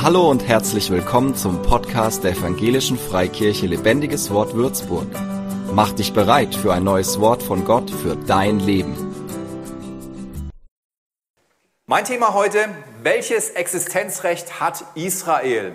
Hallo und herzlich willkommen zum Podcast der Evangelischen Freikirche Lebendiges Wort Würzburg. Mach dich bereit für ein neues Wort von Gott für dein Leben. Mein Thema heute, welches Existenzrecht hat Israel?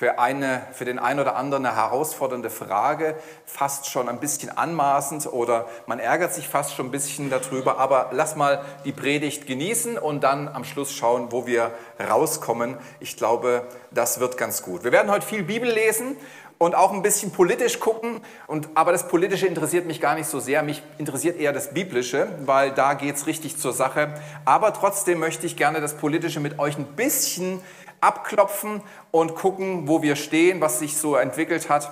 Für, eine, für den einen oder anderen eine herausfordernde Frage, fast schon ein bisschen anmaßend oder man ärgert sich fast schon ein bisschen darüber. Aber lass mal die Predigt genießen und dann am Schluss schauen, wo wir rauskommen. Ich glaube, das wird ganz gut. Wir werden heute viel Bibel lesen und auch ein bisschen politisch gucken. Und, aber das Politische interessiert mich gar nicht so sehr. Mich interessiert eher das Biblische, weil da geht es richtig zur Sache. Aber trotzdem möchte ich gerne das Politische mit euch ein bisschen abklopfen und gucken, wo wir stehen, was sich so entwickelt hat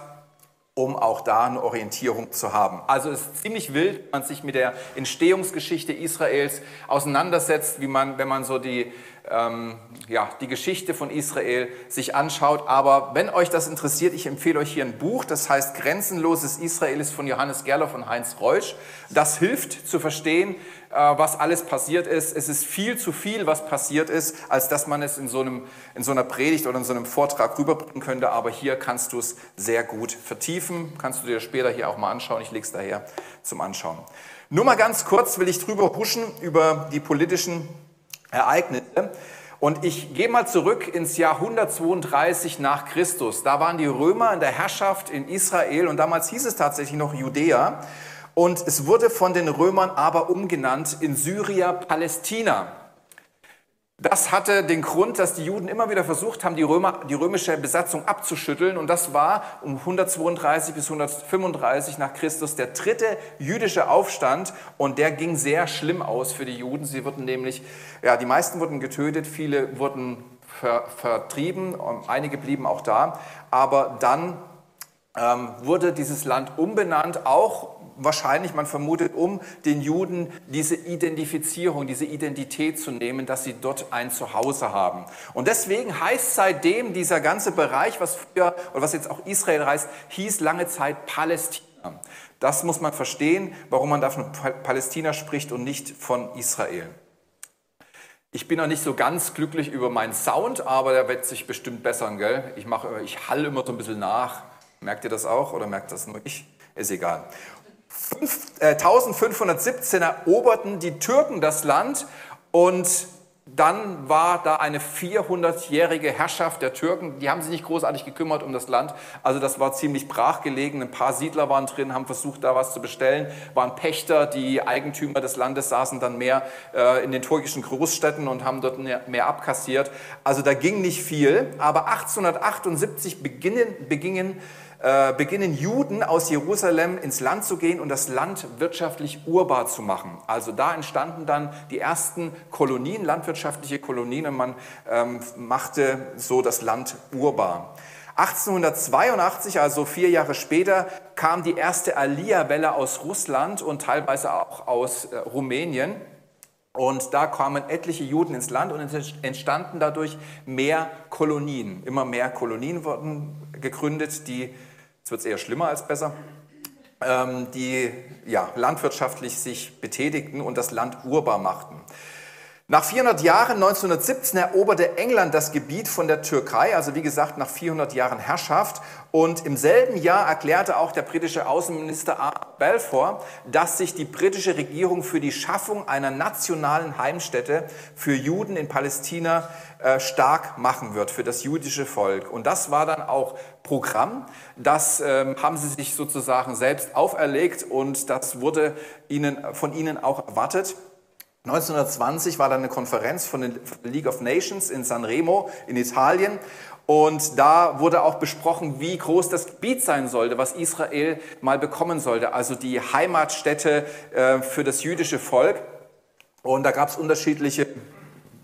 um auch da eine Orientierung zu haben. Also es ist ziemlich wild, wenn man sich mit der Entstehungsgeschichte Israels auseinandersetzt, wie man, wenn man so die ähm, ja, die Geschichte von Israel sich anschaut. Aber wenn euch das interessiert, ich empfehle euch hier ein Buch, das heißt Grenzenloses Israel ist von Johannes Gerloff und Heinz Reusch. Das hilft zu verstehen, äh, was alles passiert ist. Es ist viel zu viel, was passiert ist, als dass man es in so, einem, in so einer Predigt oder in so einem Vortrag rüberbringen könnte. Aber hier kannst du es sehr gut vertiefen. Kannst du dir später hier auch mal anschauen. Ich lege es daher zum Anschauen. Nur mal ganz kurz will ich drüber huschen über die politischen Ereignisse. Und ich gehe mal zurück ins Jahr 132 nach Christus. Da waren die Römer in der Herrschaft in Israel und damals hieß es tatsächlich noch Judäa. Und es wurde von den Römern aber umgenannt in Syria Palästina. Das hatte den Grund, dass die Juden immer wieder versucht haben, die, Römer, die römische Besatzung abzuschütteln. Und das war um 132 bis 135 nach Christus der dritte jüdische Aufstand. Und der ging sehr schlimm aus für die Juden. Sie wurden nämlich, ja, die meisten wurden getötet, viele wurden ver, vertrieben, einige blieben auch da. Aber dann ähm, wurde dieses Land umbenannt, auch wahrscheinlich, man vermutet, um den Juden diese Identifizierung, diese Identität zu nehmen, dass sie dort ein Zuhause haben. Und deswegen heißt seitdem dieser ganze Bereich, was früher, oder was jetzt auch Israel heißt, hieß lange Zeit Palästina. Das muss man verstehen, warum man da von Palästina spricht und nicht von Israel. Ich bin noch nicht so ganz glücklich über meinen Sound, aber der wird sich bestimmt bessern, gell? Ich, mache, ich hall immer so ein bisschen nach. Merkt ihr das auch oder merkt das nur ich? Ist egal. 1517 äh, eroberten die Türken das Land und dann war da eine 400-jährige Herrschaft der Türken. Die haben sich nicht großartig gekümmert um das Land. Also das war ziemlich brach gelegen. Ein paar Siedler waren drin, haben versucht, da was zu bestellen. Waren Pächter, die Eigentümer des Landes saßen dann mehr äh, in den türkischen Großstädten und haben dort mehr abkassiert. Also da ging nicht viel. Aber 1878 beginnen, begingen äh, beginnen Juden aus Jerusalem ins Land zu gehen und das Land wirtschaftlich urbar zu machen. Also da entstanden dann die ersten Kolonien, landwirtschaftliche Kolonien und man ähm, machte so das Land urbar. 1882, also vier Jahre später, kam die erste Aliyah-Welle aus Russland und teilweise auch aus äh, Rumänien. Und da kamen etliche Juden ins Land und entstanden dadurch mehr Kolonien. Immer mehr Kolonien wurden gegründet, die Jetzt wird es eher schlimmer als besser, ähm, die ja, landwirtschaftlich sich betätigten und das Land urbar machten. Nach 400 Jahren, 1917, eroberte England das Gebiet von der Türkei, also wie gesagt nach 400 Jahren Herrschaft. Und im selben Jahr erklärte auch der britische Außenminister A. Balfour, dass sich die britische Regierung für die Schaffung einer nationalen Heimstätte für Juden in Palästina äh, stark machen wird, für das jüdische Volk. Und das war dann auch Programm. Das ähm, haben sie sich sozusagen selbst auferlegt und das wurde ihnen, von ihnen auch erwartet. 1920 war dann eine Konferenz von der League of Nations in Sanremo in Italien und da wurde auch besprochen, wie groß das Gebiet sein sollte, was Israel mal bekommen sollte, also die Heimatstätte äh, für das jüdische Volk. Und da gab es unterschiedliche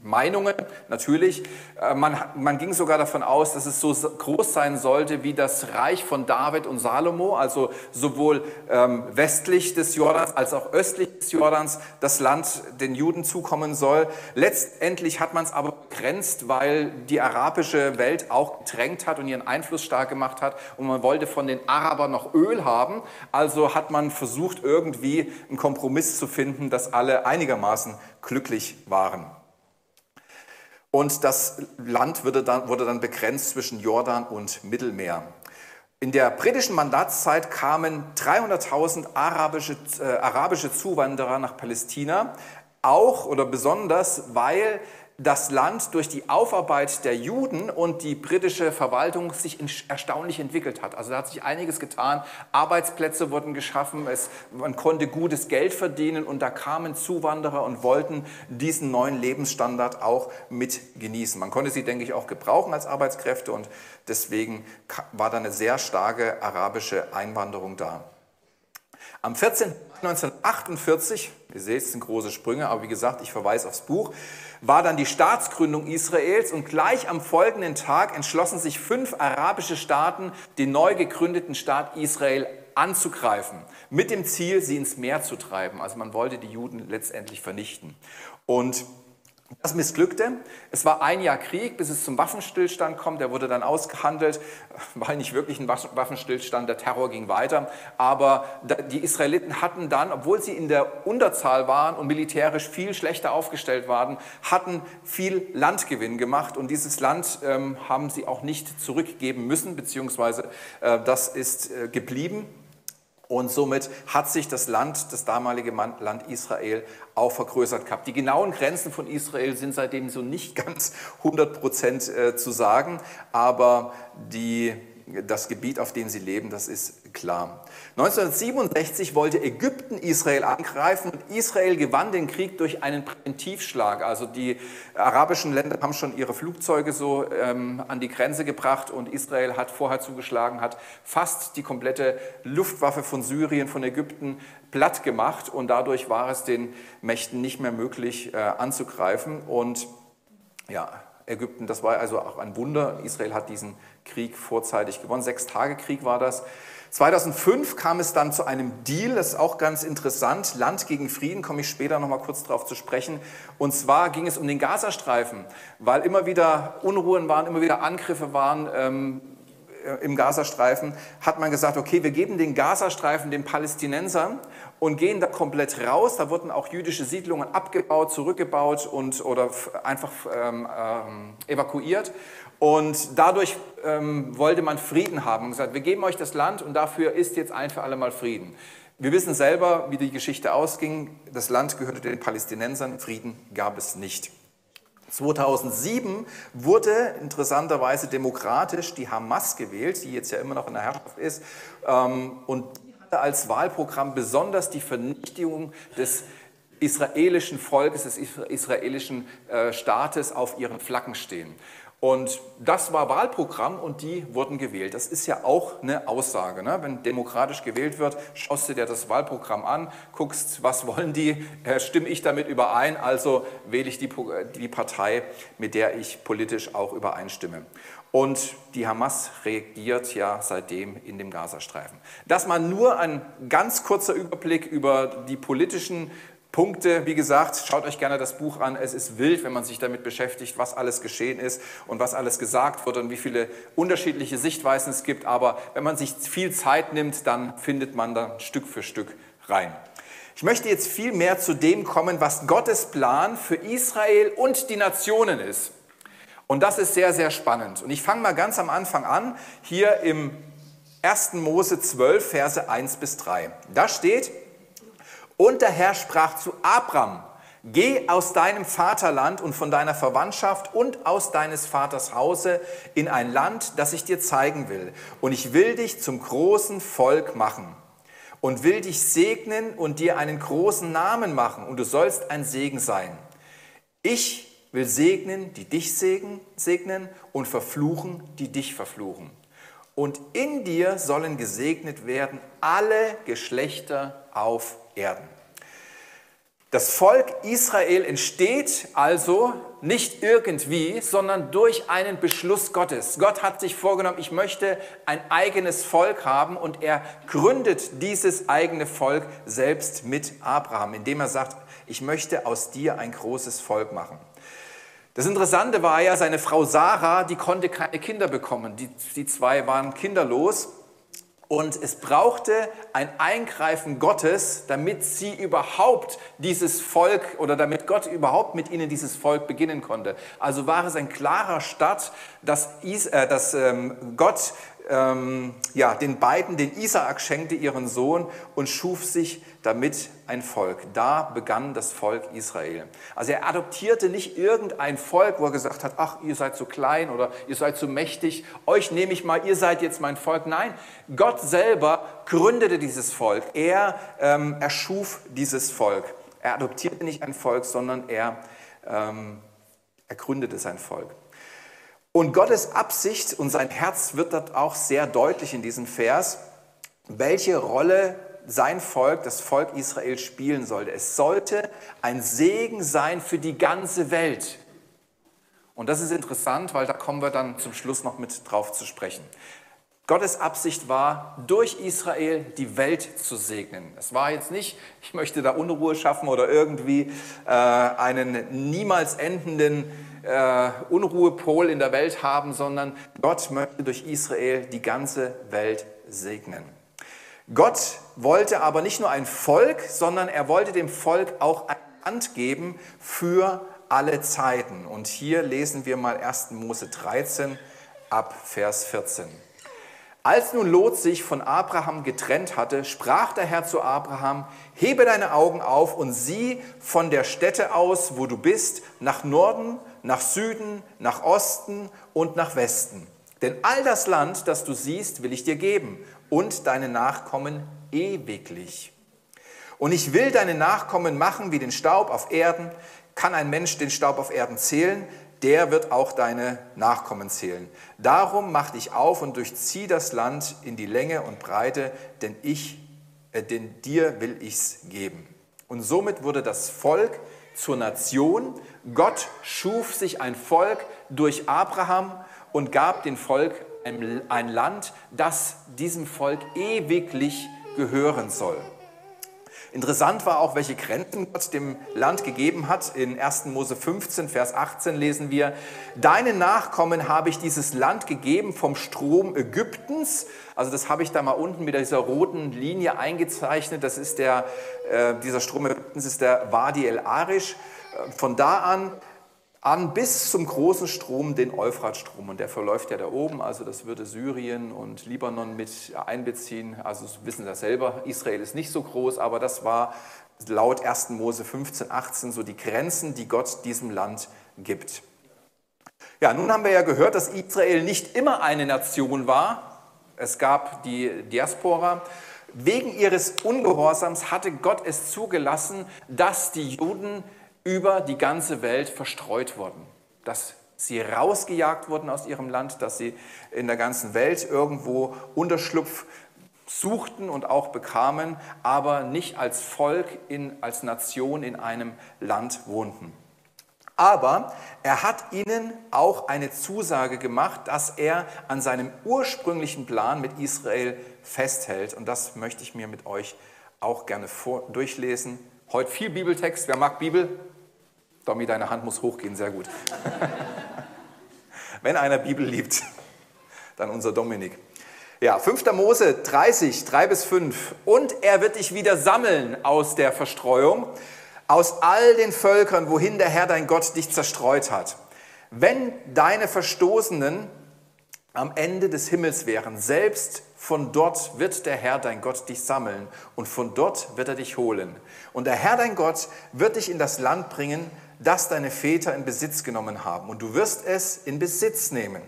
Meinungen, natürlich. Äh, man, man, ging sogar davon aus, dass es so groß sein sollte wie das Reich von David und Salomo, also sowohl ähm, westlich des Jordans als auch östlich des Jordans das Land den Juden zukommen soll. Letztendlich hat man es aber begrenzt, weil die arabische Welt auch gedrängt hat und ihren Einfluss stark gemacht hat und man wollte von den Arabern noch Öl haben. Also hat man versucht, irgendwie einen Kompromiss zu finden, dass alle einigermaßen glücklich waren. Und das Land wurde dann, wurde dann begrenzt zwischen Jordan und Mittelmeer. In der britischen Mandatszeit kamen 300.000 arabische, äh, arabische Zuwanderer nach Palästina, auch oder besonders, weil das Land durch die Aufarbeit der Juden und die britische Verwaltung sich erstaunlich entwickelt hat. Also da hat sich einiges getan. Arbeitsplätze wurden geschaffen, es, man konnte gutes Geld verdienen und da kamen Zuwanderer und wollten diesen neuen Lebensstandard auch mit genießen. Man konnte sie, denke ich, auch gebrauchen als Arbeitskräfte und deswegen war da eine sehr starke arabische Einwanderung da. Am 14. 1948, ihr seht, es sind große Sprünge, aber wie gesagt, ich verweise aufs Buch, war dann die Staatsgründung Israels und gleich am folgenden Tag entschlossen sich fünf arabische Staaten, den neu gegründeten Staat Israel anzugreifen, mit dem Ziel, sie ins Meer zu treiben. Also man wollte die Juden letztendlich vernichten. Und das missglückte. Es war ein Jahr Krieg, bis es zum Waffenstillstand kommt. Der wurde dann ausgehandelt. War nicht wirklich ein Waffenstillstand, der Terror ging weiter. Aber die Israeliten hatten dann, obwohl sie in der Unterzahl waren und militärisch viel schlechter aufgestellt waren, hatten viel Landgewinn gemacht. Und dieses Land ähm, haben sie auch nicht zurückgeben müssen, beziehungsweise äh, das ist äh, geblieben. Und somit hat sich das Land, das damalige Land Israel, auch vergrößert gehabt. Die genauen Grenzen von Israel sind seitdem so nicht ganz 100 Prozent äh, zu sagen, aber die, das Gebiet, auf dem sie leben, das ist klar. 1967 wollte Ägypten Israel angreifen und Israel gewann den Krieg durch einen Präventivschlag. Also die arabischen Länder haben schon ihre Flugzeuge so ähm, an die Grenze gebracht und Israel hat vorher zugeschlagen, hat fast die komplette Luftwaffe von Syrien, von Ägypten platt gemacht und dadurch war es den Mächten nicht mehr möglich äh, anzugreifen und ja, Ägypten, das war also auch ein Wunder. Israel hat diesen Krieg vorzeitig gewonnen. Sechs Tage Krieg war das. 2005 kam es dann zu einem Deal, das ist auch ganz interessant, Land gegen Frieden, komme ich später noch mal kurz darauf zu sprechen. Und zwar ging es um den Gazastreifen, weil immer wieder Unruhen waren, immer wieder Angriffe waren. Ähm, äh, im Gazastreifen hat man gesagt, okay, wir geben den Gazastreifen den Palästinensern und gehen da komplett raus. Da wurden auch jüdische Siedlungen abgebaut, zurückgebaut und oder einfach ähm, ähm, evakuiert. Und dadurch ähm, wollte man Frieden haben und gesagt, wir geben euch das Land und dafür ist jetzt ein für alle Mal Frieden. Wir wissen selber, wie die Geschichte ausging. Das Land gehörte den Palästinensern, Frieden gab es nicht. 2007 wurde interessanterweise demokratisch die Hamas gewählt, die jetzt ja immer noch in der Herrschaft ist, ähm, und die hatte als Wahlprogramm besonders die Vernichtung des israelischen Volkes, des israelischen äh, Staates auf ihren Flaggen stehen. Und das war Wahlprogramm und die wurden gewählt. Das ist ja auch eine Aussage. Ne? Wenn demokratisch gewählt wird, schaust du dir das Wahlprogramm an, guckst, was wollen die, äh, stimme ich damit überein, also wähle ich die, die Partei, mit der ich politisch auch übereinstimme. Und die Hamas regiert ja seitdem in dem Gazastreifen. Das mal nur ein ganz kurzer Überblick über die politischen Punkte, wie gesagt, schaut euch gerne das Buch an. Es ist wild, wenn man sich damit beschäftigt, was alles geschehen ist und was alles gesagt wird und wie viele unterschiedliche Sichtweisen es gibt. Aber wenn man sich viel Zeit nimmt, dann findet man da Stück für Stück rein. Ich möchte jetzt viel mehr zu dem kommen, was Gottes Plan für Israel und die Nationen ist. Und das ist sehr, sehr spannend. Und ich fange mal ganz am Anfang an, hier im 1. Mose 12, Verse 1 bis 3. Da steht, und der Herr sprach zu Abram, Geh aus deinem Vaterland und von deiner Verwandtschaft und aus deines Vaters Hause in ein Land, das ich dir zeigen will. Und ich will dich zum großen Volk machen und will dich segnen und dir einen großen Namen machen und du sollst ein Segen sein. Ich will segnen, die dich segnen und verfluchen, die dich verfluchen. Und in dir sollen gesegnet werden alle Geschlechter auf Erden. Das Volk Israel entsteht also nicht irgendwie, sondern durch einen Beschluss Gottes. Gott hat sich vorgenommen, ich möchte ein eigenes Volk haben und er gründet dieses eigene Volk selbst mit Abraham, indem er sagt, ich möchte aus dir ein großes Volk machen. Das Interessante war ja, seine Frau Sarah, die konnte keine Kinder bekommen. Die, die zwei waren kinderlos Und es brauchte ein Eingreifen Gottes, damit sie überhaupt dieses Volk oder damit Gott überhaupt mit ihnen dieses Volk beginnen konnte. Also war es ein klarer Start, dass, äh, ähm, Gott ähm, ja, den beiden, den Isaak schenkte ihren Sohn und schuf sich damit ein Volk. Da begann das Volk Israel. Also er adoptierte nicht irgendein Volk, wo er gesagt hat, ach, ihr seid zu klein oder ihr seid zu mächtig, euch nehme ich mal, ihr seid jetzt mein Volk. Nein, Gott selber gründete dieses Volk. Er ähm, erschuf dieses Volk. Er adoptierte nicht ein Volk, sondern er, ähm, er gründete sein Volk. Und Gottes Absicht und sein Herz wird dort auch sehr deutlich in diesem Vers, welche Rolle sein Volk, das Volk Israel spielen sollte. Es sollte ein Segen sein für die ganze Welt. Und das ist interessant, weil da kommen wir dann zum Schluss noch mit drauf zu sprechen. Gottes Absicht war, durch Israel die Welt zu segnen. Es war jetzt nicht, ich möchte da Unruhe schaffen oder irgendwie äh, einen niemals endenden äh, Unruhepol in der Welt haben, sondern Gott möchte durch Israel die ganze Welt segnen. Gott wollte aber nicht nur ein Volk, sondern er wollte dem Volk auch ein Land geben für alle Zeiten. Und hier lesen wir mal 1. Mose 13 ab Vers 14. Als nun Lot sich von Abraham getrennt hatte, sprach der Herr zu Abraham, hebe deine Augen auf und sieh von der Stätte aus, wo du bist, nach Norden, nach Süden, nach Osten und nach Westen. Denn all das Land, das du siehst, will ich dir geben und deine Nachkommen ewiglich. Und ich will deine Nachkommen machen wie den Staub auf Erden. Kann ein Mensch den Staub auf Erden zählen? Der wird auch deine Nachkommen zählen. Darum mach dich auf und durchzieh das Land in die Länge und Breite, denn, ich, äh, denn dir will ich's geben. Und somit wurde das Volk zur Nation. Gott schuf sich ein Volk durch Abraham und gab dem Volk ein, ein Land, das diesem Volk ewiglich gehören soll. Interessant war auch, welche Grenzen Gott dem Land gegeben hat. In 1. Mose 15, Vers 18 lesen wir, Deinen Nachkommen habe ich dieses Land gegeben vom Strom Ägyptens. Also das habe ich da mal unten mit dieser roten Linie eingezeichnet. Das ist der, äh, dieser Strom Ägyptens ist der Wadi el Arish. Äh, von da an an bis zum großen Strom, den Euphratstrom. Und der verläuft ja da oben, also das würde Syrien und Libanon mit einbeziehen. Also wissen Sie selber, Israel ist nicht so groß, aber das war laut 1. Mose 15, 18 so die Grenzen, die Gott diesem Land gibt. Ja, nun haben wir ja gehört, dass Israel nicht immer eine Nation war. Es gab die Diaspora. Wegen ihres Ungehorsams hatte Gott es zugelassen, dass die Juden über die ganze Welt verstreut wurden, dass sie rausgejagt wurden aus ihrem Land, dass sie in der ganzen Welt irgendwo Unterschlupf suchten und auch bekamen, aber nicht als Volk, in, als Nation in einem Land wohnten. Aber er hat ihnen auch eine Zusage gemacht, dass er an seinem ursprünglichen Plan mit Israel festhält. Und das möchte ich mir mit euch auch gerne vor, durchlesen. Heute viel Bibeltext. Wer mag Bibel? Domi, deine Hand muss hochgehen, sehr gut. Wenn einer Bibel liebt, dann unser Dominik. Ja, 5. Mose 30, 3 bis 5. Und er wird dich wieder sammeln aus der Verstreuung, aus all den Völkern, wohin der Herr dein Gott dich zerstreut hat. Wenn deine Verstoßenen am Ende des Himmels wären, selbst von dort wird der Herr dein Gott dich sammeln und von dort wird er dich holen. Und der Herr dein Gott wird dich in das Land bringen, das deine Väter in Besitz genommen haben. Und du wirst es in Besitz nehmen.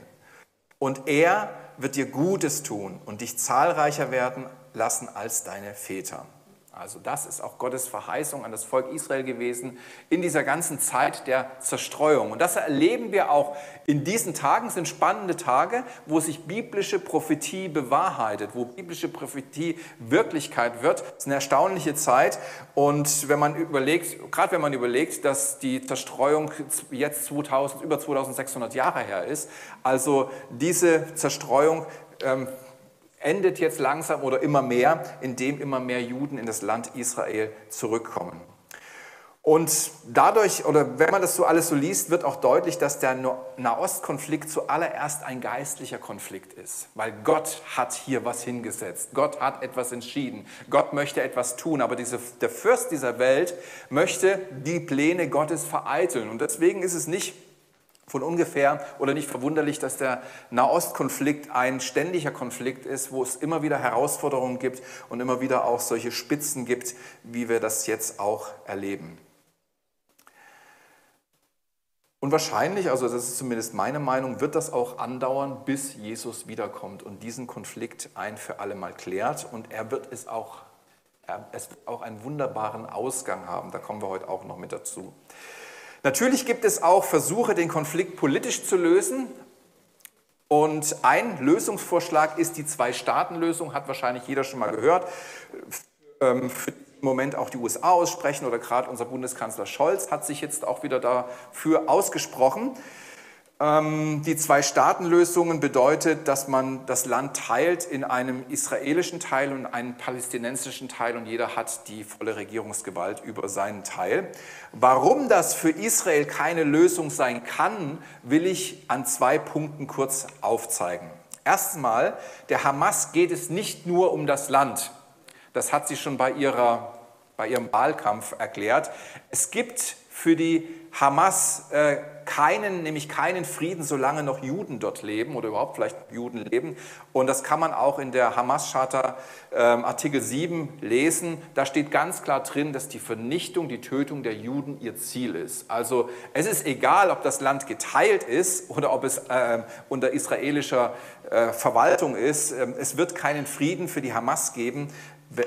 Und er wird dir Gutes tun und dich zahlreicher werden lassen als deine Väter. Also das ist auch Gottes Verheißung an das Volk Israel gewesen in dieser ganzen Zeit der Zerstreuung. Und das erleben wir auch in diesen Tagen, sind spannende Tage, wo sich biblische Prophetie bewahrheitet, wo biblische Prophetie Wirklichkeit wird. Es ist eine erstaunliche Zeit. Und wenn man überlegt, gerade wenn man überlegt, dass die Zerstreuung jetzt 2000, über 2600 Jahre her ist, also diese Zerstreuung ähm, endet jetzt langsam oder immer mehr, indem immer mehr Juden in das Land Israel zurückkommen. Und dadurch, oder wenn man das so alles so liest, wird auch deutlich, dass der Nahostkonflikt zuallererst ein geistlicher Konflikt ist. Weil Gott hat hier was hingesetzt. Gott hat etwas entschieden. Gott möchte etwas tun. Aber diese, der Fürst dieser Welt möchte die Pläne Gottes vereiteln. Und deswegen ist es nicht von ungefähr oder nicht verwunderlich, dass der Nahostkonflikt ein ständiger Konflikt ist, wo es immer wieder Herausforderungen gibt und immer wieder auch solche Spitzen gibt, wie wir das jetzt auch erleben. Und wahrscheinlich, also das ist zumindest meine Meinung, wird das auch andauern, bis Jesus wiederkommt und diesen Konflikt ein für alle Mal klärt. Und er wird es auch, es wird auch einen wunderbaren Ausgang haben. Da kommen wir heute auch noch mit dazu. Natürlich gibt es auch Versuche, den Konflikt politisch zu lösen. Und ein Lösungsvorschlag ist die Zwei-Staaten-Lösung, hat wahrscheinlich jeder schon mal gehört. Ähm, für im Moment auch die USA aussprechen oder gerade unser Bundeskanzler Scholz hat sich jetzt auch wieder dafür ausgesprochen. Ähm, die Zwei-Staaten-Lösung bedeutet, dass man das Land teilt in einem israelischen Teil und einen palästinensischen Teil und jeder hat die volle Regierungsgewalt über seinen Teil. Warum das für Israel keine Lösung sein kann, will ich an zwei Punkten kurz aufzeigen. Erstmal, der Hamas geht es nicht nur um das Land. Das hat sie schon bei, ihrer, bei ihrem Wahlkampf erklärt. Es gibt für die Hamas äh, keinen, nämlich keinen Frieden, solange noch Juden dort leben oder überhaupt vielleicht Juden leben. Und das kann man auch in der Hamas-Charta äh, Artikel 7 lesen. Da steht ganz klar drin, dass die Vernichtung, die Tötung der Juden ihr Ziel ist. Also es ist egal, ob das Land geteilt ist oder ob es äh, unter israelischer äh, Verwaltung ist. Ähm, es wird keinen Frieden für die Hamas geben,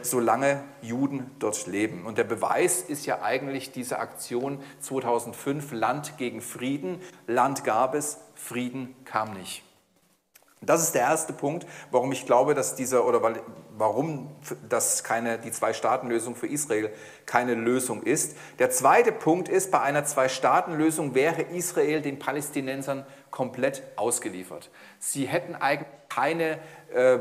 solange Juden dort leben. Und der Beweis ist ja eigentlich diese Aktion 2005, Land gegen Frieden. Land gab es, Frieden kam nicht. Das ist der erste Punkt, warum ich glaube, dass dieser oder weil, warum das keine die Zwei-Staaten-Lösung für Israel keine Lösung ist. Der zweite Punkt ist, bei einer Zwei-Staaten-Lösung wäre Israel den Palästinensern komplett ausgeliefert. Sie hätten eigentlich keine äh,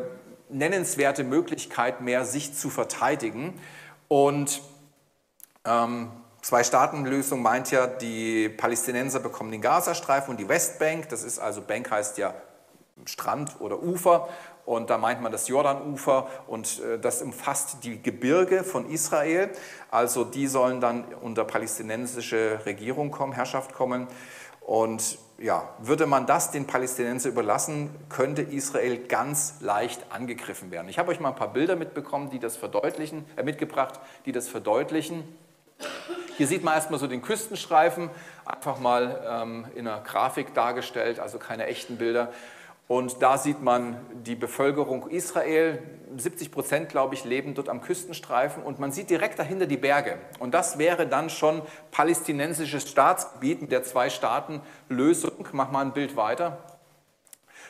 nennenswerte Möglichkeit mehr, sich zu verteidigen. Und ähm, Zwei-Staaten-Lösung meint ja, die Palästinenser bekommen den Gazastreifen und die Westbank. Das ist also, Bank heißt ja Strand oder Ufer. Und da meint man das Jordanufer und äh, das umfasst die Gebirge von Israel. Also die sollen dann unter palästinensische Regierung kommen, Herrschaft kommen. Und ja, würde man das den Palästinensern überlassen, könnte Israel ganz leicht angegriffen werden. Ich habe euch mal ein paar Bilder mitbekommen, die das verdeutlichen, äh, mitgebracht, die das verdeutlichen. Hier sieht man erstmal so den Küstenstreifen, einfach mal ähm, in einer Grafik dargestellt, also keine echten Bilder. Und da sieht man die Bevölkerung Israel, 70 Prozent, glaube ich, leben dort am Küstenstreifen und man sieht direkt dahinter die Berge. Und das wäre dann schon palästinensisches Staatsgebiet mit der Zwei-Staaten-Lösung. Mach mal ein Bild weiter.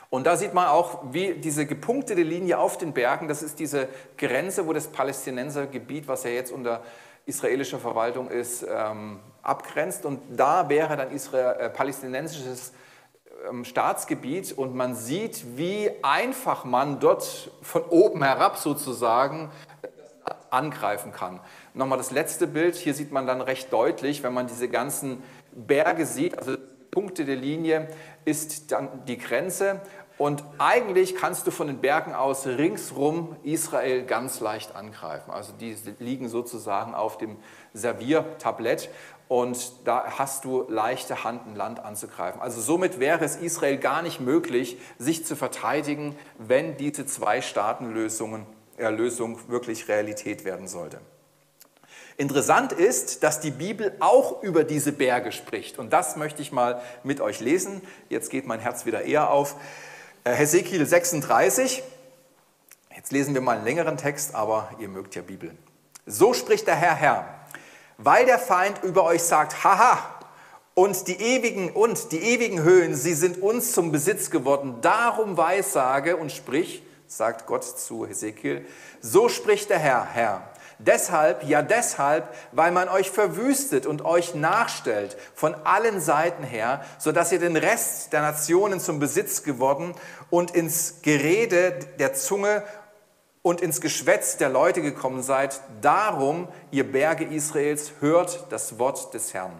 Und da sieht man auch, wie diese gepunktete Linie auf den Bergen, das ist diese Grenze, wo das Palästinensergebiet, was ja jetzt unter israelischer Verwaltung ist, ähm, abgrenzt. Und da wäre dann Israel, äh, palästinensisches ähm, Staatsgebiet und man sieht, wie einfach man dort von oben herab sozusagen angreifen kann. Nochmal das letzte Bild, hier sieht man dann recht deutlich, wenn man diese ganzen Berge sieht, also Punkte der Linie ist dann die Grenze und eigentlich kannst du von den Bergen aus ringsrum Israel ganz leicht angreifen. Also die liegen sozusagen auf dem Serviertablett und da hast du leichte Hand, ein Land anzugreifen. Also somit wäre es Israel gar nicht möglich, sich zu verteidigen, wenn diese Zwei-Staaten-Lösung äh, wirklich Realität werden sollte. Interessant ist, dass die Bibel auch über diese Berge spricht. Und das möchte ich mal mit euch lesen. Jetzt geht mein Herz wieder eher auf. Äh, Hesekiel 36. Jetzt lesen wir mal einen längeren Text, aber ihr mögt ja Bibel. So spricht der Herr, Herr weil der Feind über euch sagt, haha, und die ewigen und die ewigen Höhen, sie sind uns zum Besitz geworden. Darum weissage und sprich, sagt Gott zu Hesekiel, so spricht der Herr, Herr. Deshalb, ja deshalb, weil man euch verwüstet und euch nachstellt von allen Seiten her, so dass ihr den Rest der Nationen zum Besitz geworden und ins Gerede der Zunge und ins Geschwätz der Leute gekommen seid. Darum, ihr Berge Israels, hört das Wort des Herrn.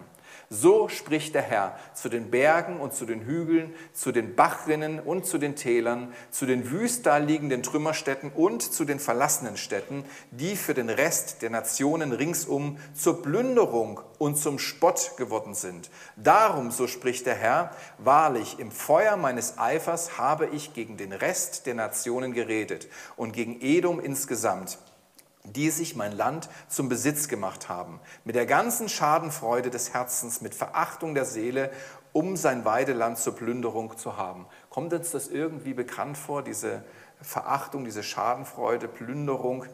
So spricht der Herr zu den Bergen und zu den Hügeln, zu den Bachrinnen und zu den Tälern, zu den wüst liegenden Trümmerstätten und zu den verlassenen Städten, die für den Rest der Nationen ringsum zur Plünderung und zum Spott geworden sind. Darum, so spricht der Herr, wahrlich, im Feuer meines Eifers habe ich gegen den Rest der Nationen geredet und gegen Edom insgesamt die sich mein Land zum Besitz gemacht haben, mit der ganzen Schadenfreude des Herzens, mit Verachtung der Seele, um sein Weideland zur Plünderung zu haben. Kommt uns das irgendwie bekannt vor, diese Verachtung, diese Schadenfreude, Plünderung?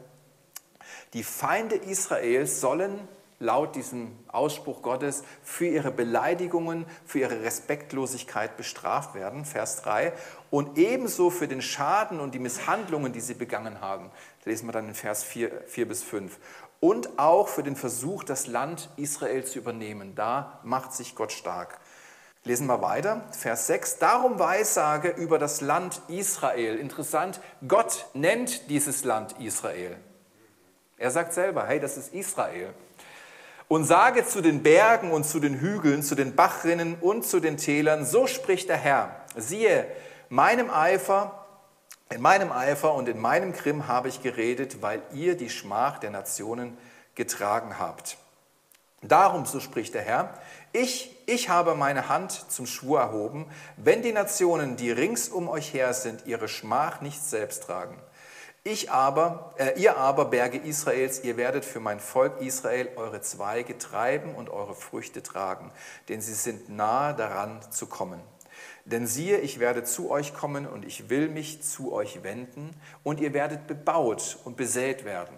Die Feinde Israels sollen laut diesem Ausspruch Gottes für ihre Beleidigungen, für ihre Respektlosigkeit bestraft werden, Vers 3, und ebenso für den Schaden und die Misshandlungen, die sie begangen haben. Das lesen wir dann in Vers 4, 4 bis 5. Und auch für den Versuch, das Land Israel zu übernehmen. Da macht sich Gott stark. Lesen wir weiter, Vers 6. Darum weissage über das Land Israel. Interessant, Gott nennt dieses Land Israel. Er sagt selber, hey, das ist Israel und sage zu den Bergen und zu den Hügeln, zu den Bachrinnen und zu den Tälern, so spricht der Herr, siehe, meinem Eifer, in meinem Eifer und in meinem Grimm habe ich geredet, weil ihr die Schmach der Nationen getragen habt. Darum, so spricht der Herr, ich, ich habe meine Hand zum Schwur erhoben, wenn die Nationen, die rings um euch her sind, ihre Schmach nicht selbst tragen ich aber, äh, ihr aber, Berge Israels, ihr werdet für mein Volk Israel eure Zweige treiben und eure Früchte tragen, denn sie sind nahe daran zu kommen. Denn siehe, ich werde zu euch kommen und ich will mich zu euch wenden und ihr werdet bebaut und besät werden.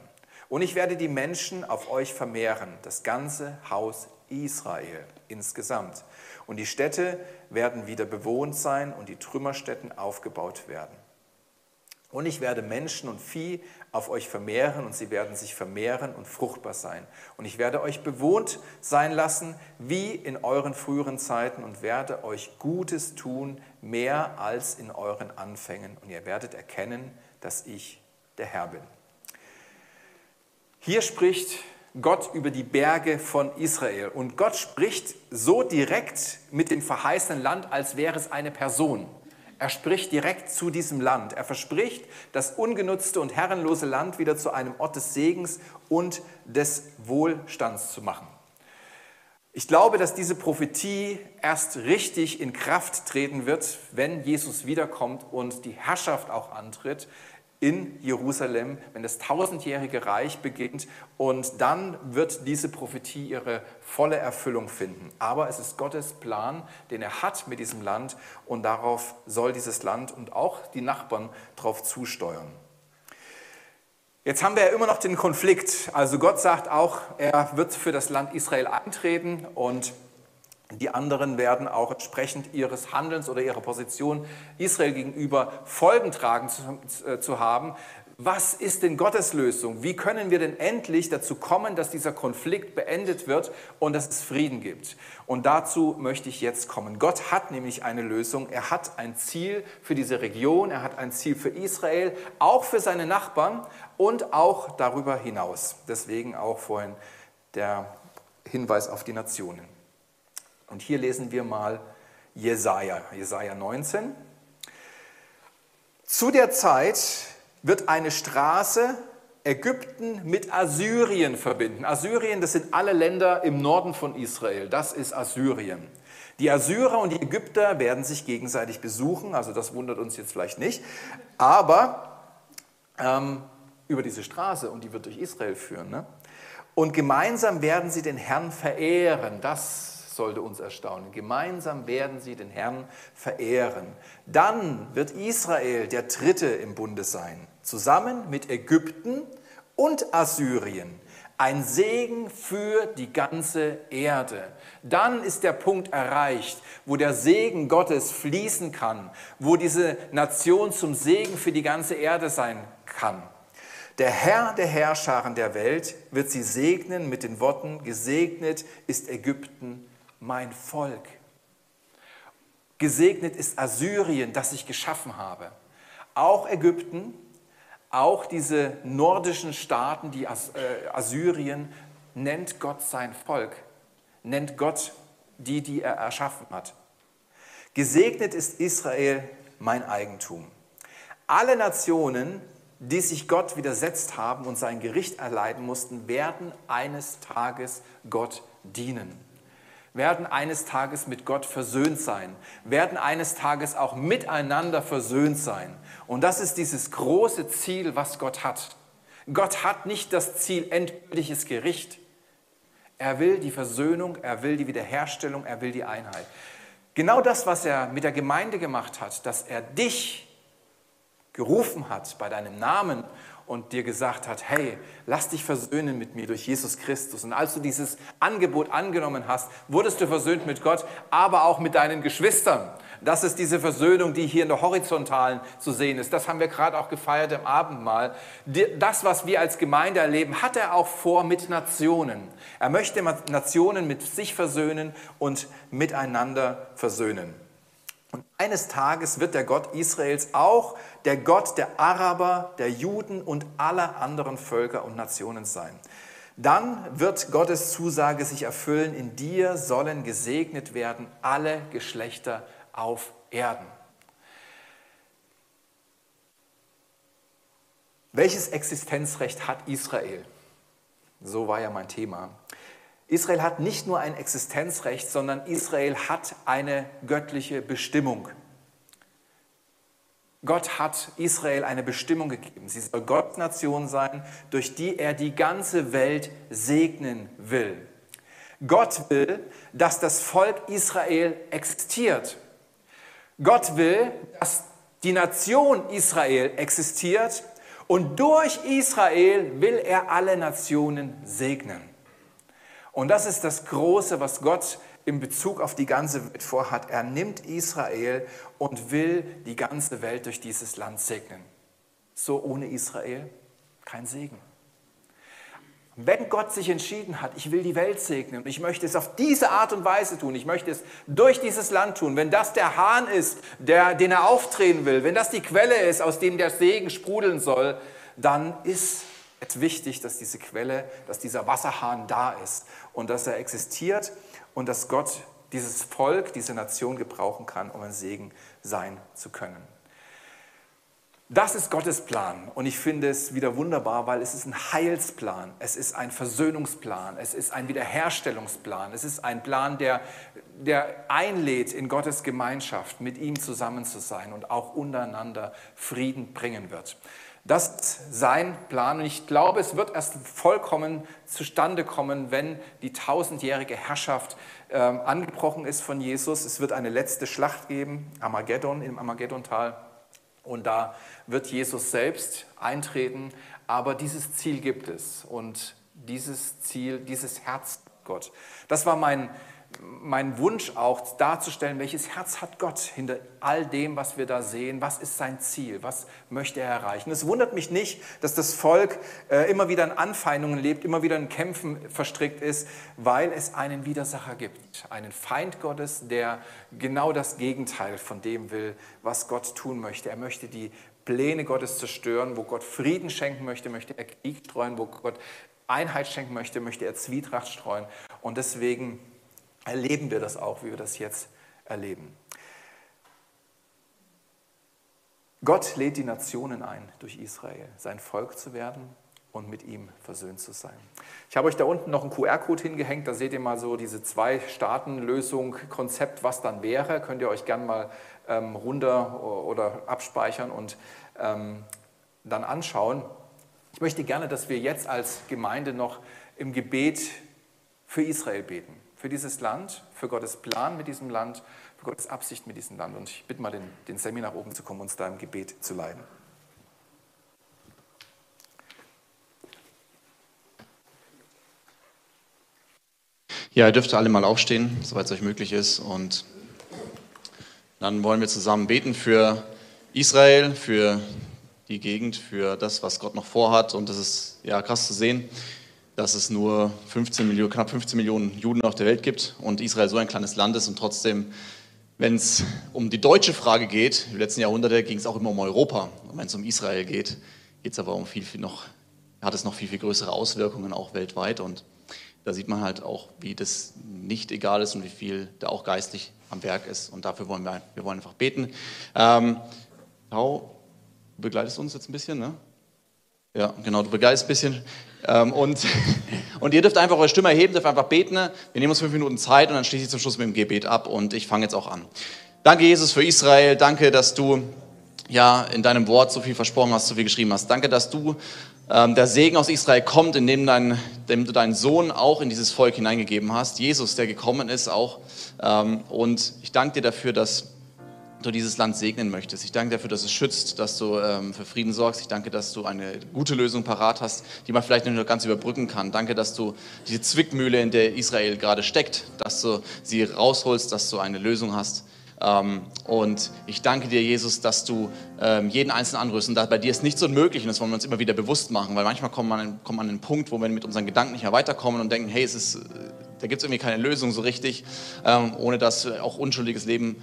Und ich werde die Menschen auf euch vermehren, das ganze Haus Israel insgesamt. Und die Städte werden wieder bewohnt sein und die Trümmerstätten aufgebaut werden. Und ich werde Menschen und Vieh auf euch vermehren und sie werden sich vermehren und fruchtbar sein. Und ich werde euch bewohnt sein lassen wie in euren früheren Zeiten und werde euch Gutes tun, mehr als in euren Anfängen. Und ihr werdet erkennen, dass ich der Herr bin. Hier spricht Gott über die Berge von Israel. Und Gott spricht so direkt mit dem verheißenen Land, als wäre es eine Person. Er spricht direkt zu diesem Land. Er verspricht, das ungenutzte und herrenlose Land wieder zu einem Ort des Segens und des Wohlstands zu machen. Ich glaube, dass diese Prophetie erst richtig in Kraft treten wird, wenn Jesus wiederkommt und die Herrschaft auch antritt in Jerusalem, wenn das tausendjährige Reich beginnt und dann wird diese Prophetie ihre volle Erfüllung finden. Aber es ist Gottes Plan, den er hat mit diesem Land und darauf soll dieses Land und auch die Nachbarn darauf zusteuern. Jetzt haben wir ja immer noch den Konflikt. Also Gott sagt auch, er wird für das Land Israel eintreten und die anderen werden auch entsprechend ihres Handelns oder ihrer Position Israel gegenüber Folgen tragen zu, äh, zu, haben. Was ist denn Gottes Lösung? Wie können wir denn endlich dazu kommen, dass dieser Konflikt beendet wird und dass es Frieden gibt? Und dazu möchte ich jetzt kommen. Gott hat nämlich eine Lösung. Er hat ein Ziel für diese Region. Er hat ein Ziel für Israel, auch für seine Nachbarn und auch darüber hinaus. Deswegen auch vorhin der Hinweis auf die Nationen. Und hier lesen wir mal Jesaja, Jesaja 19. Zu der Zeit wird eine Straße Ägypten mit Assyrien verbinden. Assyrien, das sind alle Länder im Norden von Israel. Das ist Assyrien. Die Assyrer und die Ägypter werden sich gegenseitig besuchen, also das wundert uns jetzt vielleicht nicht. Aber ähm, über diese Straße, und die wird durch Israel führen. Ne? Und gemeinsam werden sie den Herrn verehren. Das sollte uns erstaunen. Gemeinsam werden sie den Herrn verehren. Dann wird Israel der Dritte im Bunde sein, zusammen mit Ägypten und Assyrien. Ein Segen für die ganze Erde. Dann ist der Punkt erreicht, wo der Segen Gottes fließen kann, wo diese Nation zum Segen für die ganze Erde sein kann. Der Herr der Herrscharen der Welt wird sie segnen mit den Worten, gesegnet ist Ägypten mein Volk. Gesegnet ist Assyrien, das ich geschaffen habe. Auch Ägypten, Auch diese nordischen Staaten, die äh, Assyrien, nennt Gott sein Volk, nennt Gott die, die er erschaffen hat. Gesegnet ist Israel mein Eigentum. Alle Nationen, die sich Gott widersetzt haben und sein Gericht erleiden mussten, werden eines Tages Gott dienen, werden eines Tages mit Gott versöhnt sein, werden eines Tages auch miteinander versöhnt sein. Und das ist dieses große Ziel, was Gott hat. Gott hat nicht das Ziel endgültiges Gericht. Er will die Versöhnung, er will die Wiederherstellung, er will die Einheit. Genau das, was er mit der Gemeinde gemacht hat, dass er dich gerufen hat bei deinem Namen und dir gesagt hat, hey, lass dich versöhnen mit mir durch Jesus Christus. Und als du dieses Angebot angenommen hast, wurdest du versöhnt mit Gott, aber auch mit deinen Geschwistern. Das ist diese Versöhnung, die hier in der Horizontalen zu sehen ist. Das haben wir gerade auch gefeiert im Abendmahl. Das, was wir als Gemeinde erleben, hat er auch vor mit Nationen. Er möchte Nationen mit sich versöhnen und miteinander versöhnen. Und eines Tages wird der Gott Israels auch der Gott der Araber, der Juden und aller anderen Völker und Nationen sein. Dann wird Gottes Zusage sich erfüllen, in dir sollen gesegnet werden alle Geschlechter auf Erden. Welches Existenzrecht hat Israel? So war ja mein Thema. Israel hat nicht nur ein Existenzrecht, sondern Israel hat eine göttliche Bestimmung. Gott hat Israel eine Bestimmung gegeben. Sie soll Gottnation sein, durch die er die ganze Welt segnen will. Gott will, dass das Volk Israel existiert. Gott will, dass die Nation Israel existiert und durch Israel will er alle Nationen segnen. Und das ist das Große, was Gott in Bezug auf die ganze Welt vorhat. Er nimmt Israel und will die ganze Welt durch dieses Land segnen. So ohne Israel kein Segen. Wenn Gott sich entschieden hat, ich will die Welt segnen und ich möchte es auf diese Art und Weise tun, ich möchte es durch dieses Land tun, wenn das der Hahn ist, der, den er aufdrehen will, wenn das die Quelle ist, aus dem der Segen sprudeln soll, dann ist es wichtig, dass diese Quelle, dass dieser Wasserhahn da ist und dass er existiert und dass Gott dieses Volk, diese Nation gebrauchen kann, um ein Segen sein zu können. Das ist Gottes Plan und ich finde es wieder wunderbar, weil es ist ein Heilsplan, es ist ein Versöhnungsplan, es ist ein Wiederherstellungsplan, es ist ein Plan, der, der einlädt, in Gottes Gemeinschaft mit ihm zusammen zu sein und auch untereinander Frieden bringen wird. Das ist sein Plan und ich glaube, es wird erst vollkommen zustande kommen, wenn die tausendjährige Herrschaft äh, angebrochen ist von Jesus. Es wird eine letzte Schlacht geben, Armageddon im Armageddontal. Und da wird Jesus selbst eintreten. Aber dieses Ziel gibt es. Und dieses Ziel, dieses Herz Gott. Das war mein, mein Wunsch auch darzustellen, welches Herz hat Gott hinter all dem, was wir da sehen, was ist sein Ziel, was möchte er erreichen. Es wundert mich nicht, dass das Volk äh, immer wieder in Anfeindungen lebt, immer wieder in Kämpfen verstrickt ist, weil es einen Widersacher gibt, einen Feind Gottes, der genau das Gegenteil von dem will, was Gott tun möchte. Er möchte die Pläne Gottes zerstören, wo Gott Frieden schenken möchte, möchte er Krieg streuen, wo Gott Einheit schenken möchte, möchte er Zwietracht streuen. Und deswegen erleben wir das auch, wie wir das jetzt erleben. Gott lädt die Nationen ein, durch Israel sein Volk zu werden und mit ihm versöhnt zu sein. Ich habe euch da unten noch einen QR-Code hingehängt, da seht ihr mal so diese Zwei-Staaten-Lösung, Konzept, was dann wäre. Könnt ihr euch gerne mal ähm, runter oder abspeichern und ähm, dann anschauen. Ich möchte gerne, dass wir jetzt als Gemeinde noch im Gebet für Israel beten für dieses Land, für Gottes Plan mit diesem Land, für Gottes Absicht mit diesem Land. Und ich bitte mal den, den Semi nach oben zu kommen, uns da im Gebet zu leiten. Ja, ihr dürft alle mal aufstehen, soweit es euch möglich ist. Und dann wollen wir zusammen beten für Israel, für die Gegend, für das, was Gott noch vorhat. Und das ist ja krass zu sehen, dass es nur 15 Millionen, knapp 15 Millionen Juden auf der Welt gibt und Israel so ein kleines Land ist und trotzdem, wenn es um die deutsche Frage geht, die letzten Jahrhunderte ging es auch immer um Europa. Und wenn es um Israel geht, geht geht es aber um viel, viel noch, hat es noch viel, viel größere Auswirkungen auch weltweit. Und da sieht man halt auch, wie das nicht egal ist und wie viel da auch geistlich am Werk ist. Und dafür wollen wir, wir wollen einfach beten. Ähm, Tau, du begleitest uns jetzt ein bisschen, ne? Ja, genau, du begleitest ein bisschen. Ähm, und, und ihr dürft einfach eure Stimme erheben, dürft einfach beten. Wir nehmen uns fünf Minuten Zeit und dann schließe ich zum Schluss mit dem Gebet ab und ich fange jetzt auch an. Danke, Jesus, für Israel. Danke, dass du ja in deinem Wort so viel versprochen hast, so viel geschrieben hast. Danke, dass du ähm, der Segen aus Israel kommt, indem, dein, indem du deinen Sohn auch in dieses Volk hineingegeben hast. Jesus, der gekommen ist auch. Ähm, und ich danke dir dafür, dass du dieses Land segnen möchtest. Ich danke dafür, dass es schützt, dass du ähm, für Frieden sorgst. Ich danke, dass du eine gute Lösung parat hast, die man vielleicht nicht nur ganz überbrücken kann. Danke, dass du diese Zwickmühle, in der Israel gerade steckt, dass du sie rausholst, dass du eine Lösung hast. Ähm, und ich danke dir, Jesus, dass du ähm, jeden Einzelnen anrührst. Und bei dir ist nichts unmöglich und das wollen wir uns immer wieder bewusst machen, weil manchmal kommt man, kommt man an einen Punkt, wo wir mit unseren Gedanken nicht mehr weiterkommen und denken, hey, es ist, da gibt es irgendwie keine Lösung so richtig, ähm, ohne dass auch unschuldiges Leben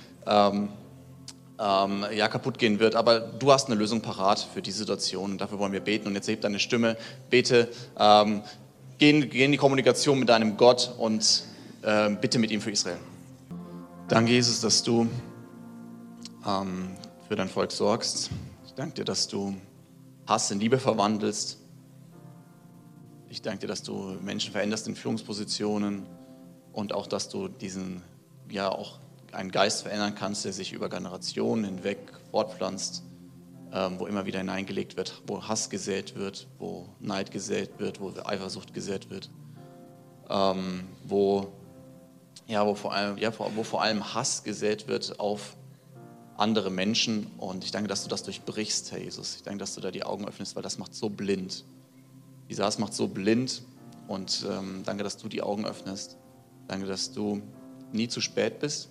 ja, kaputt gehen wird. Aber du hast eine Lösung parat für die Situation und dafür wollen wir beten. Und jetzt hebt deine Stimme, bete, ähm, geh in die Kommunikation mit deinem Gott und äh, bitte mit ihm für Israel. Danke, Jesus, dass du ähm, für dein Volk sorgst. Ich danke dir, dass du Hass in Liebe verwandelst. Ich danke dir, dass du Menschen veränderst in Führungspositionen und auch, dass du diesen, ja, auch einen Geist verändern kannst, der sich über Generationen hinweg fortpflanzt, ähm, wo immer wieder hineingelegt wird, wo Hass gesät wird, wo Neid gesät wird, wo Eifersucht gesät wird, ähm, wo ja, wo vor allem, ja, wo vor allem Hass gesät wird auf andere Menschen. Und ich danke, dass du das durchbrichst, Herr Jesus. Ich danke, dass du da die Augen öffnest, weil das macht so blind. Dieser Hass macht so blind. Und ähm, danke, dass du die Augen öffnest. Danke, dass du nie zu spät bist.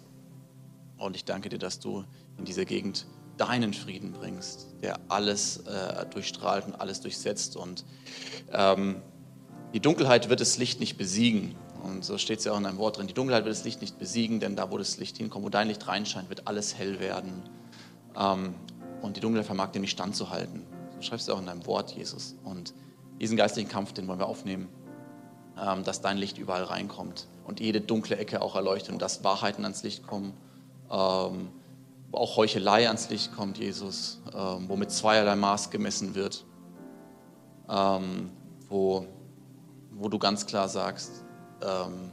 Und ich danke dir, dass du in dieser Gegend deinen Frieden bringst, der alles äh, durchstrahlt und alles durchsetzt. Und ähm, die Dunkelheit wird das Licht nicht besiegen. Und so steht es ja auch in einem Wort drin, die Dunkelheit wird das Licht nicht besiegen, denn da, wo das Licht hinkommt, wo dein Licht reinscheint, wird alles hell werden. Ähm, und die Dunkelheit vermag dem nicht standzuhalten. So schreibst du auch in deinem Wort, Jesus. Und diesen geistlichen Kampf, den wollen wir aufnehmen, ähm, dass dein Licht überall reinkommt und jede dunkle Ecke auch erleuchtet und dass Wahrheiten ans Licht kommen, ähm, wo auch Heuchelei ans Licht kommt, Jesus, wo mit zweierlei Maß gemessen wird, wo, wo du ganz klar sagst, ähm,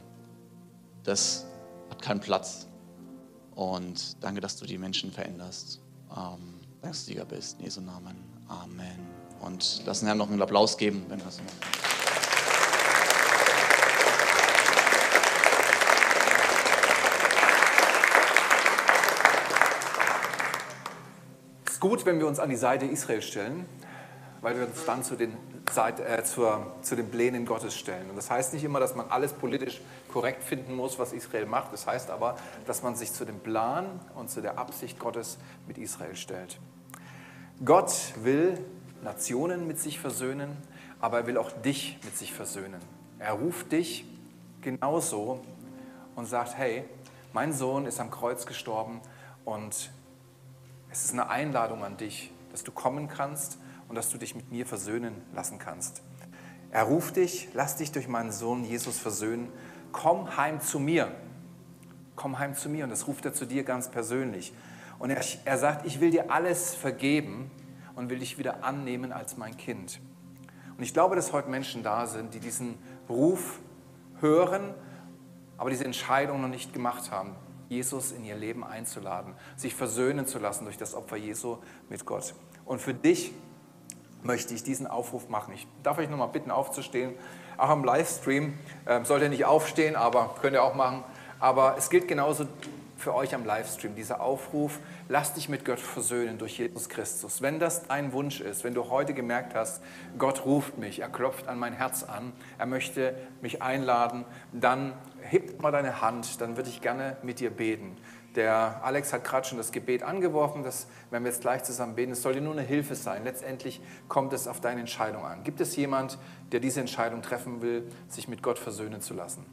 das hat keinen Platz. Und danke, dass du die Menschen veränderst. Ähm, danke, dass du Sieger bist. In Jesu Namen. Amen. Und lassen Herrn noch einen Applaus geben, wenn wir das machen. Gut, wenn wir uns an die Seite Israel stellen, weil wir uns dann zu den äh, zur, zu den Plänen Gottes stellen. Und das heißt nicht immer, dass man alles politisch korrekt finden muss, was Israel macht. Das heißt aber, dass man sich zu dem Plan und zu der Absicht Gottes mit Israel stellt. Gott will Nationen mit sich versöhnen, aber er will auch dich mit sich versöhnen. Er ruft dich genauso und sagt, hey, mein Sohn ist am Kreuz gestorben und es ist eine Einladung an dich, dass du kommen kannst und dass du dich mit mir versöhnen lassen kannst. Er ruft dich, lass dich durch meinen Sohn Jesus versöhnen, komm heim zu mir. Komm heim zu mir und das ruft er zu dir ganz persönlich. Und er, er sagt, ich will dir alles vergeben und will dich wieder annehmen als mein Kind. Und ich glaube, dass heute Menschen da sind, die diesen Ruf hören, aber diese Entscheidung noch nicht gemacht haben, Jesus in ihr Leben einzuladen, sich versöhnen zu lassen durch das Opfer Jesu mit Gott. Und für dich möchte ich diesen Aufruf machen. Ich darf euch nochmal bitten, aufzustehen. Auch am Livestream äh, sollt ihr nicht aufstehen, aber könnt ihr auch machen. Aber es gilt genauso für euch am Livestream, dieser Aufruf, lass dich mit Gott versöhnen durch Jesus Christus. Wenn das dein Wunsch ist, wenn du heute gemerkt hast, Gott ruft mich, er klopft an mein Herz an, er möchte mich einladen, dann heb mal deine Hand, dann würde ich gerne mit dir beten. Der Alex hat gerade schon das Gebet angeworfen, das werden wir jetzt gleich zusammen beten. Es soll dir nur eine Hilfe sein. Letztendlich kommt es auf deine Entscheidung an. Gibt es jemand, der diese Entscheidung treffen will, sich mit Gott versöhnen zu lassen?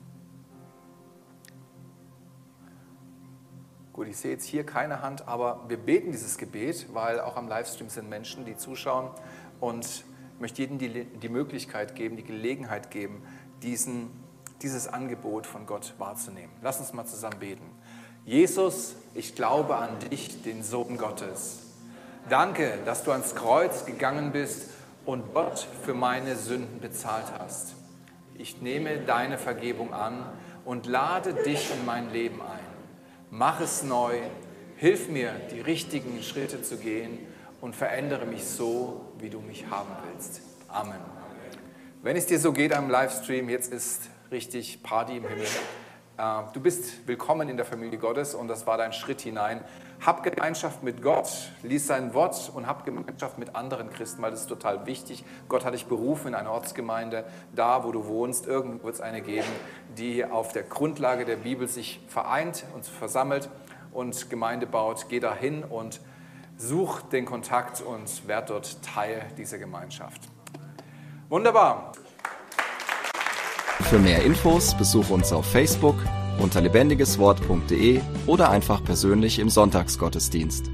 Gut, ich sehe jetzt hier keine Hand, aber wir beten dieses Gebet, weil auch am Livestream sind Menschen, die zuschauen und möchte jedem die, die Möglichkeit geben, die Gelegenheit geben, diesen, dieses Angebot von Gott wahrzunehmen. Lass uns mal zusammen beten. Jesus, ich glaube an dich, den Sohn Gottes. Danke, dass du ans Kreuz gegangen bist und Gott für meine Sünden bezahlt hast. Ich nehme deine Vergebung an und lade dich in mein Leben ein. Mach es neu, hilf mir, die richtigen Schritte zu gehen und verändere mich so, wie du mich haben willst. Amen. Wenn es dir so geht am Livestream, jetzt ist richtig Party im Himmel. Äh, du bist willkommen in der Familie Gottes und das war dein Schritt hinein. Hab Gemeinschaft mit Gott, lies sein Wort und hab Gemeinschaft mit anderen Christen, weil das ist total wichtig. Gott hat dich berufen in eine Ortsgemeinde, da wo du wohnst. Irgendwo wird es eine geben, die auf der Grundlage der Bibel sich vereint und versammelt und Gemeinde baut. Geh dahin und such den Kontakt und werd dort Teil dieser Gemeinschaft. Wunderbar. Für mehr Infos besuche uns auf Facebook unter lebendigeswort.de oder einfach persönlich im Sonntagsgottesdienst.